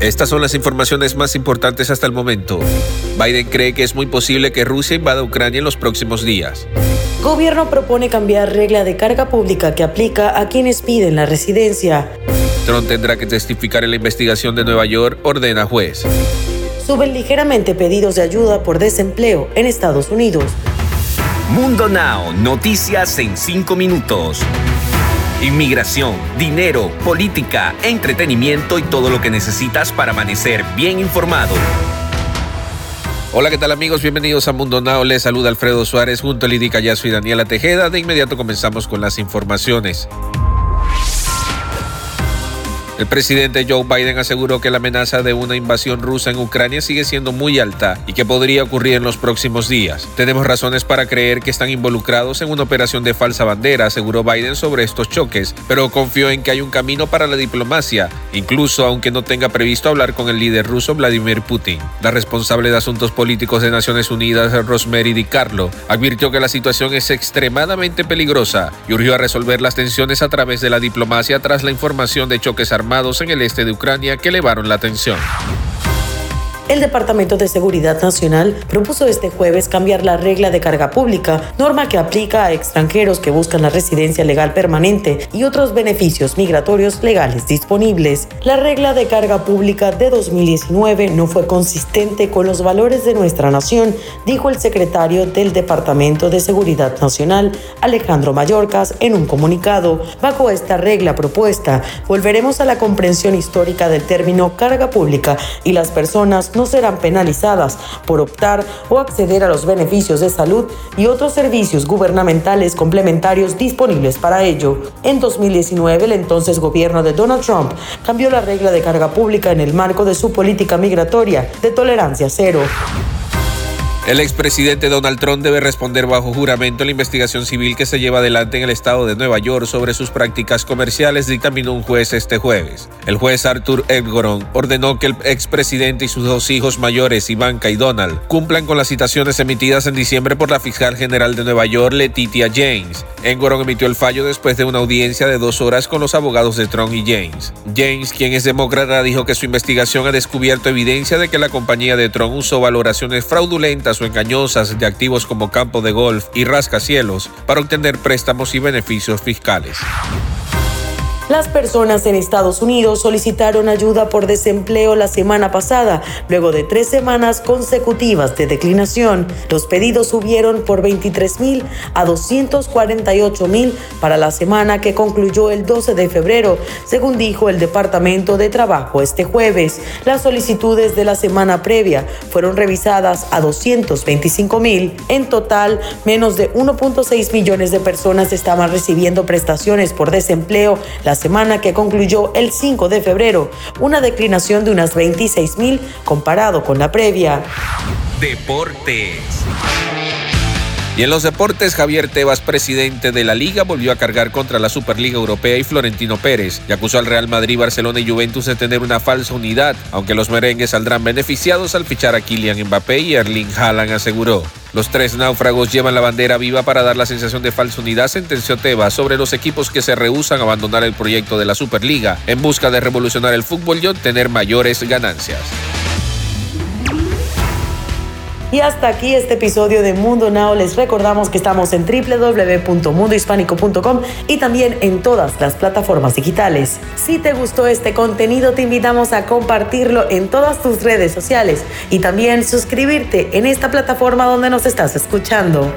Estas son las informaciones más importantes hasta el momento. Biden cree que es muy posible que Rusia invada Ucrania en los próximos días. Gobierno propone cambiar regla de carga pública que aplica a quienes piden la residencia. Trump tendrá que testificar en la investigación de Nueva York, ordena juez. Suben ligeramente pedidos de ayuda por desempleo en Estados Unidos. Mundo Now, noticias en 5 minutos. Inmigración, dinero, política, entretenimiento y todo lo que necesitas para amanecer bien informado. Hola, ¿qué tal amigos? Bienvenidos a Mundo Now. Les saluda Alfredo Suárez junto a Lidia Callazo y Daniela Tejeda. De inmediato comenzamos con las informaciones. El presidente Joe Biden aseguró que la amenaza de una invasión rusa en Ucrania sigue siendo muy alta y que podría ocurrir en los próximos días. Tenemos razones para creer que están involucrados en una operación de falsa bandera, aseguró Biden sobre estos choques, pero confió en que hay un camino para la diplomacia, incluso aunque no tenga previsto hablar con el líder ruso Vladimir Putin. La responsable de Asuntos Políticos de Naciones Unidas, Rosemary DiCarlo, advirtió que la situación es extremadamente peligrosa y urgió a resolver las tensiones a través de la diplomacia tras la información de choques armados armados en el este de Ucrania que elevaron la tensión. El Departamento de Seguridad Nacional propuso este jueves cambiar la regla de carga pública, norma que aplica a extranjeros que buscan la residencia legal permanente y otros beneficios migratorios legales disponibles. La regla de carga pública de 2019 no fue consistente con los valores de nuestra nación, dijo el secretario del Departamento de Seguridad Nacional, Alejandro Mayorkas, en un comunicado. Bajo esta regla propuesta, volveremos a la comprensión histórica del término carga pública y las personas no serán penalizadas por optar o acceder a los beneficios de salud y otros servicios gubernamentales complementarios disponibles para ello. En 2019, el entonces gobierno de Donald Trump cambió la regla de carga pública en el marco de su política migratoria de tolerancia cero. El expresidente Donald Trump debe responder bajo juramento a la investigación civil que se lleva adelante en el estado de Nueva York sobre sus prácticas comerciales, dictaminó un juez este jueves. El juez Arthur Edgoron ordenó que el expresidente y sus dos hijos mayores, Ivanka y Donald, cumplan con las citaciones emitidas en diciembre por la fiscal general de Nueva York, Letitia James. Edgoron emitió el fallo después de una audiencia de dos horas con los abogados de Trump y James. James, quien es demócrata, dijo que su investigación ha descubierto evidencia de que la compañía de Trump usó valoraciones fraudulentas o engañosas de activos como campo de golf y rascacielos para obtener préstamos y beneficios fiscales. Las personas en Estados Unidos solicitaron ayuda por desempleo la semana pasada, luego de tres semanas consecutivas de declinación. Los pedidos subieron por 23 mil a 248 mil para la semana que concluyó el 12 de febrero, según dijo el Departamento de Trabajo este jueves. Las solicitudes de la semana previa fueron revisadas a 225 mil. En total, menos de 1.6 millones de personas estaban recibiendo prestaciones por desempleo la semana que concluyó el 5 de febrero, una declinación de unas 26 mil comparado con la previa. Deportes. Y en los deportes, Javier Tebas, presidente de la liga, volvió a cargar contra la Superliga Europea y Florentino Pérez y acusó al Real Madrid, Barcelona y Juventus de tener una falsa unidad, aunque los merengues saldrán beneficiados al fichar a Kylian Mbappé y Erling Haaland aseguró. Los tres náufragos llevan la bandera viva para dar la sensación de falsa unidad, sentenció Tebas sobre los equipos que se rehusan a abandonar el proyecto de la Superliga en busca de revolucionar el fútbol y obtener mayores ganancias. Y hasta aquí este episodio de Mundo Now. Les recordamos que estamos en www.mundohispánico.com y también en todas las plataformas digitales. Si te gustó este contenido, te invitamos a compartirlo en todas tus redes sociales y también suscribirte en esta plataforma donde nos estás escuchando.